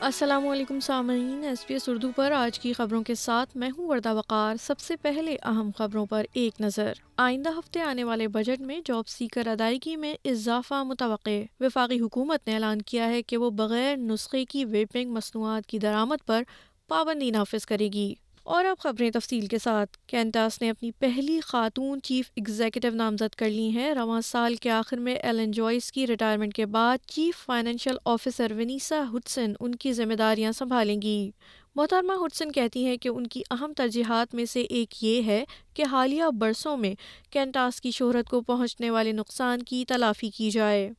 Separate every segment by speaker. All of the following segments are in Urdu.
Speaker 1: السلام علیکم سامعین، ایس پی ایس اردو پر آج کی خبروں کے ساتھ میں ہوں وردہ وقار۔ سب سے پہلے اہم خبروں پر ایک نظر۔ آئندہ ہفتے آنے والے بجٹ میں جاب سیکر ادائیگی میں اضافہ متوقع۔ وفاقی حکومت نے اعلان کیا ہے کہ وہ بغیر نسخے کی ویپنگ مصنوعات کی درآمد پر پابندی نافذ کرے گی۔ اور اب خبریں تفصیل کے ساتھ۔ کینٹاس نے اپنی پہلی خاتون چیف ایگزیکٹو نامزد کر لی ہیں۔ رواں سال کے آخر میں ایلن جوائس کی ریٹائرمنٹ کے بعد chief financial officer Vanessa Hudson ان کی ذمہ داریاں سنبھالیں گی۔ محترمہ ہڈسن کہتی ہیں کہ ان کی اہم ترجیحات میں سے ایک یہ ہے کہ حالیہ برسوں میں کینٹاس کی شہرت کو پہنچنے والے نقصان کی تلافی کی جائے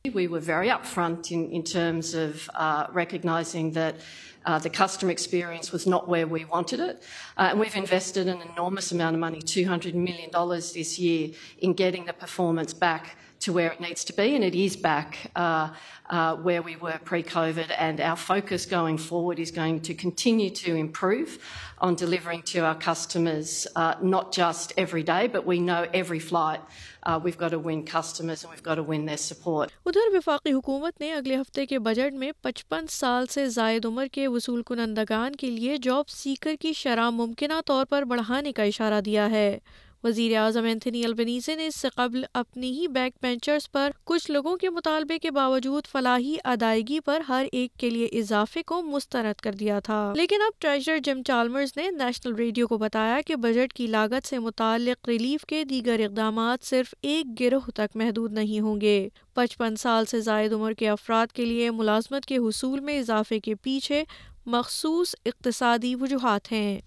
Speaker 2: Uh, the customer experience was not where we wanted it. Uh, and we've invested an enormous amount of money, $200 million this year, in getting the performance back to where it needs to be, and it is back uh, uh, where we were pre-COVID. And our focus going forward is going to continue to improve on delivering to our customers, uh, not just just every day, but we know every flight uh, we've got to win customers and we've got to win their support.
Speaker 1: ادھر وفاقی حکومت نے اگلے ہفتے کے بجٹ میں پچپن سال سے زائد عمر کے وصول کنندگان کے لیے جاب سیکر کی شرح ممکنہ طور پر بڑھانے کا اشارہ دیا ہے وزیر اعظم اینتھنی البنیزے نے اس سے قبل اپنی ہی بیک بینچرز پر کچھ لوگوں کے مطالبے کے باوجود فلاحی ادائیگی پر ہر ایک کے لیے اضافے کو مسترد کر دیا تھا۔ لیکن اب ٹریجر جم چالمرز نے نیشنل ریڈیو کو بتایا کہ بجٹ کی لاگت سے متعلق ریلیف کے دیگر اقدامات صرف ایک گروہ تک محدود نہیں ہوں گے۔ پچپن سال سے زائد عمر کے افراد کے لیے ملازمت کے حصول میں اضافے کے پیچھے مخصوص اقتصادی وجوہات ہیں۔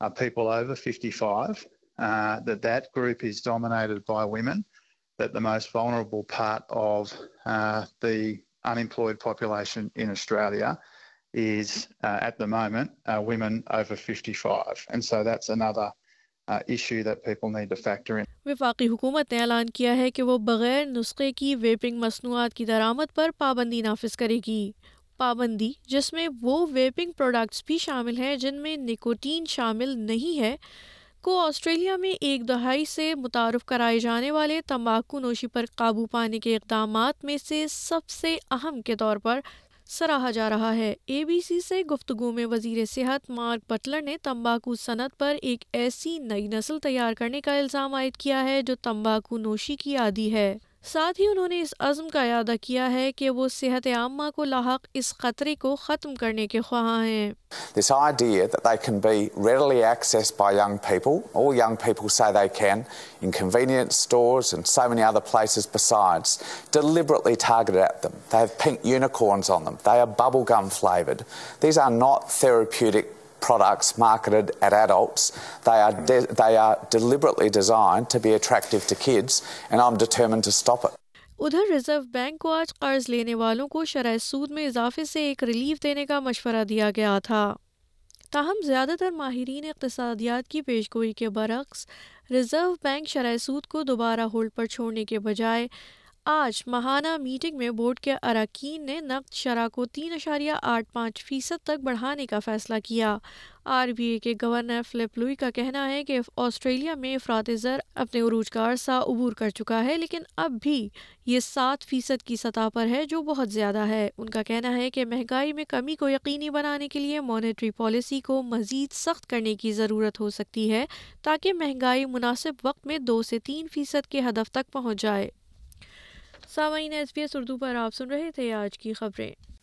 Speaker 3: Uh, people over 55, uh, that that group is dominated by women, that the most vulnerable part of uh, the unemployed population in Australia is, uh, at the moment, uh, women over 55. And so that's another issue that people need to factor in
Speaker 1: وفاقی حکومت نے اعلان کیا ہے کہ وہ بغیر نسخے کی ویپنگ مصنوعات کی درآمد پر پابندی نافذ کرے گی پابندی، جس میں وہ ویپنگ پروڈکٹس بھی شامل ہیں جن میں نکوٹین شامل نہیں ہے، کو آسٹریلیا میں ایک دہائی سے متعارف کرائے جانے والے تمباکو نوشی پر قابو پانے کے اقدامات میں سے سب سے اہم کے طور پر سراہا جا رہا ہے۔ اے بی سی سے گفتگو میں وزیر صحت مارک بٹلر نے تمباکو صنعت پر ایک ایسی نئی نسل تیار کرنے کا الزام عائد کیا ہے جو تمباکو نوشی کی عادی ہے۔ ساتھ ہی انہوں نے اس عزم کا اعادہ کیا ہے کہ وہ صحت عامہ کو لاحق اس خطرے کو ختم کرنے کے خواہاں ہیں
Speaker 4: This idea that they can be readily accessed by young people, all young people say they can, in convenience stores and so many other places besides, deliberately targeted at them. They have pink unicorns on them. They are bubblegum flavoured. These are not therapeutic products marketed at adults. They are, de- they are deliberately designed to be attractive to kids, and I'm determined to stop it.
Speaker 1: ادھر ریزرو بینک کو آج قرض لینے والوں کو شرح سود میں اضافے سے ایک ریلیف دینے کا مشورہ دیا گیا تھا تاہم زیادہ تر ماہرین اقتصادیات کی پیشگوئی کے برعکس ریزرو بینک شرح سود کو دوبارہ ہولڈ پر چھوڑنے کے بجائے آج ماہانہ میٹنگ میں بورڈ کے اراکین نے نقد شرح کو تین اشاریہ آٹھ پانچ فیصد تک بڑھانے کا فیصلہ کیا۔ آر بی اے کے گورنر فلپ لوئی کا کہنا ہے کہ آسٹریلیا میں افراد زر اپنے عروج کا عرصہ عبور کر چکا ہے، لیکن اب بھی یہ سات فیصد کی سطح پر ہے جو بہت زیادہ ہے۔ ان کا کہنا ہے کہ مہنگائی میں کمی کو یقینی بنانے کے لیے مانیٹری پالیسی کو مزید سخت کرنے کی ضرورت ہو سکتی ہے تاکہ مہنگائی مناسب وقت میں دو سے تین فیصد کے ہدف تک پہنچ جائے۔ سامعین ایس بی ایس اردو پر آپ سن رہے تھے آج کی خبریں۔